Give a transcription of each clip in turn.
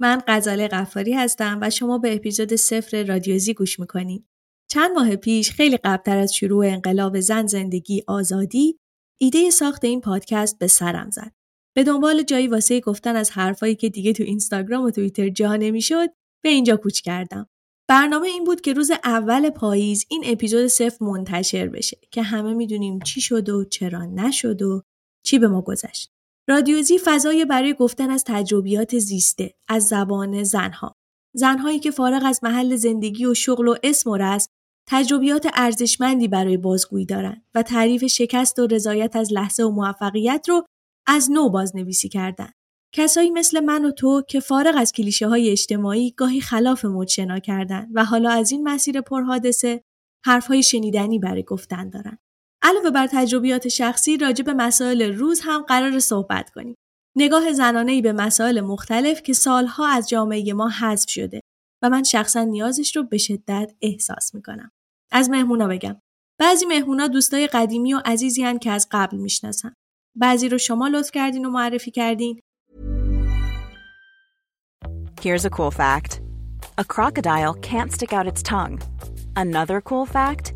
من غزاله قفاری هستم و شما به اپیزود صفر رادیوزی گوش می‌کنید. چند ماه پیش خیلی قبلتر از شروع انقلاب زن زندگی آزادی ایده ساخت این پادکست به سرم زد. به دنبال جایی واسه گفتن از حرفایی که دیگه تو اینستاگرام و توییتر جا نمی‌شد به اینجا کوچ کردم. برنامه این بود که روز اول پاییز این اپیزود صفر منتشر بشه که همه می‌دونیم چی شد و چرا نشد و چی به ما گذشت. رادیوزی فضای برای گفتن از تجربیات زیسته از زبان زنها. زنهایی که فارغ از محل زندگی و شغل و اسم و رسم تجربیات ارزشمندی برای بازگویی دارند و تعریف شکست و رضایت از لحظه و موفقیت رو از نو بازنویسی کردن. کسایی مثل من و تو که فارغ از کلیشه های اجتماعی گاهی خلاف مد شنا کردن و حالا از این مسیر پرحادثه حرفهای شنیدنی برای گفتن دارن. علاوه بر تجربیات شخصی راجع به مسائل روز هم قرار صحبت کنیم. نگاه زنانه‌ای به مسائل مختلف که سالها از جامعه ما حذف شده و من شخصا نیازش رو به شدت احساس می‌کنم. از مهمونا بگم. بعضی مهمونا دوستای قدیمی و عزیزی هن که از قبل می‌شناسن. بعضی رو شما لطف کردین و معرفی کردین. Here's a cool fact a crocodile can't stick out its tongue. Another cool fact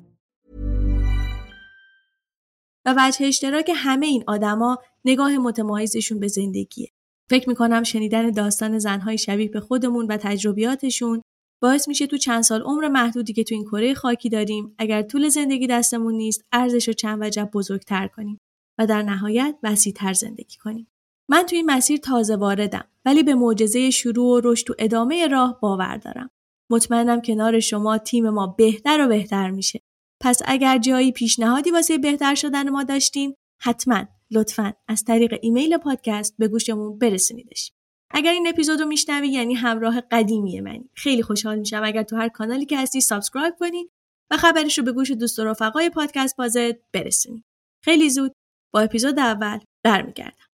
و وجه اشتراک همه این آدما نگاه متمایزشون به زندگیه. فکر می‌کنم شنیدن داستان زنهای شبیه به خودمون و تجربیاتشون باعث میشه تو چند سال عمر محدودی که تو این کره خاکی داریم اگر طول زندگی دستمون نیست ارزش رو چند وجب بزرگتر کنیم و در نهایت وسیعتر زندگی کنیم. من تو این مسیر تازه واردم ولی به معجزه شروع و رشد تو ادامه راه باور دارم. مطمئنم کنار شما تیم ما بهتر و بهتر میشه. پس اگر جایی پیشنهادی واسه بهتر شدن ما داشتین حتما لطفا از طریق ایمیل پادکست به گوشمون برسونیدش. اگر این اپیزود رو میشنوی یعنی همراه قدیمی منی. خیلی خوشحال میشم اگر تو هر کانالی که هستی سابسکرایب کنی و خبرش رو به گوش دوست و رفقای پادکست بازت برسونی. خیلی زود با اپیزود اول برمیگردم.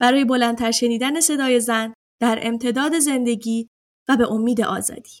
برای بلندتر شنیدن صدای زن در امتداد زندگی و به امید آزادی.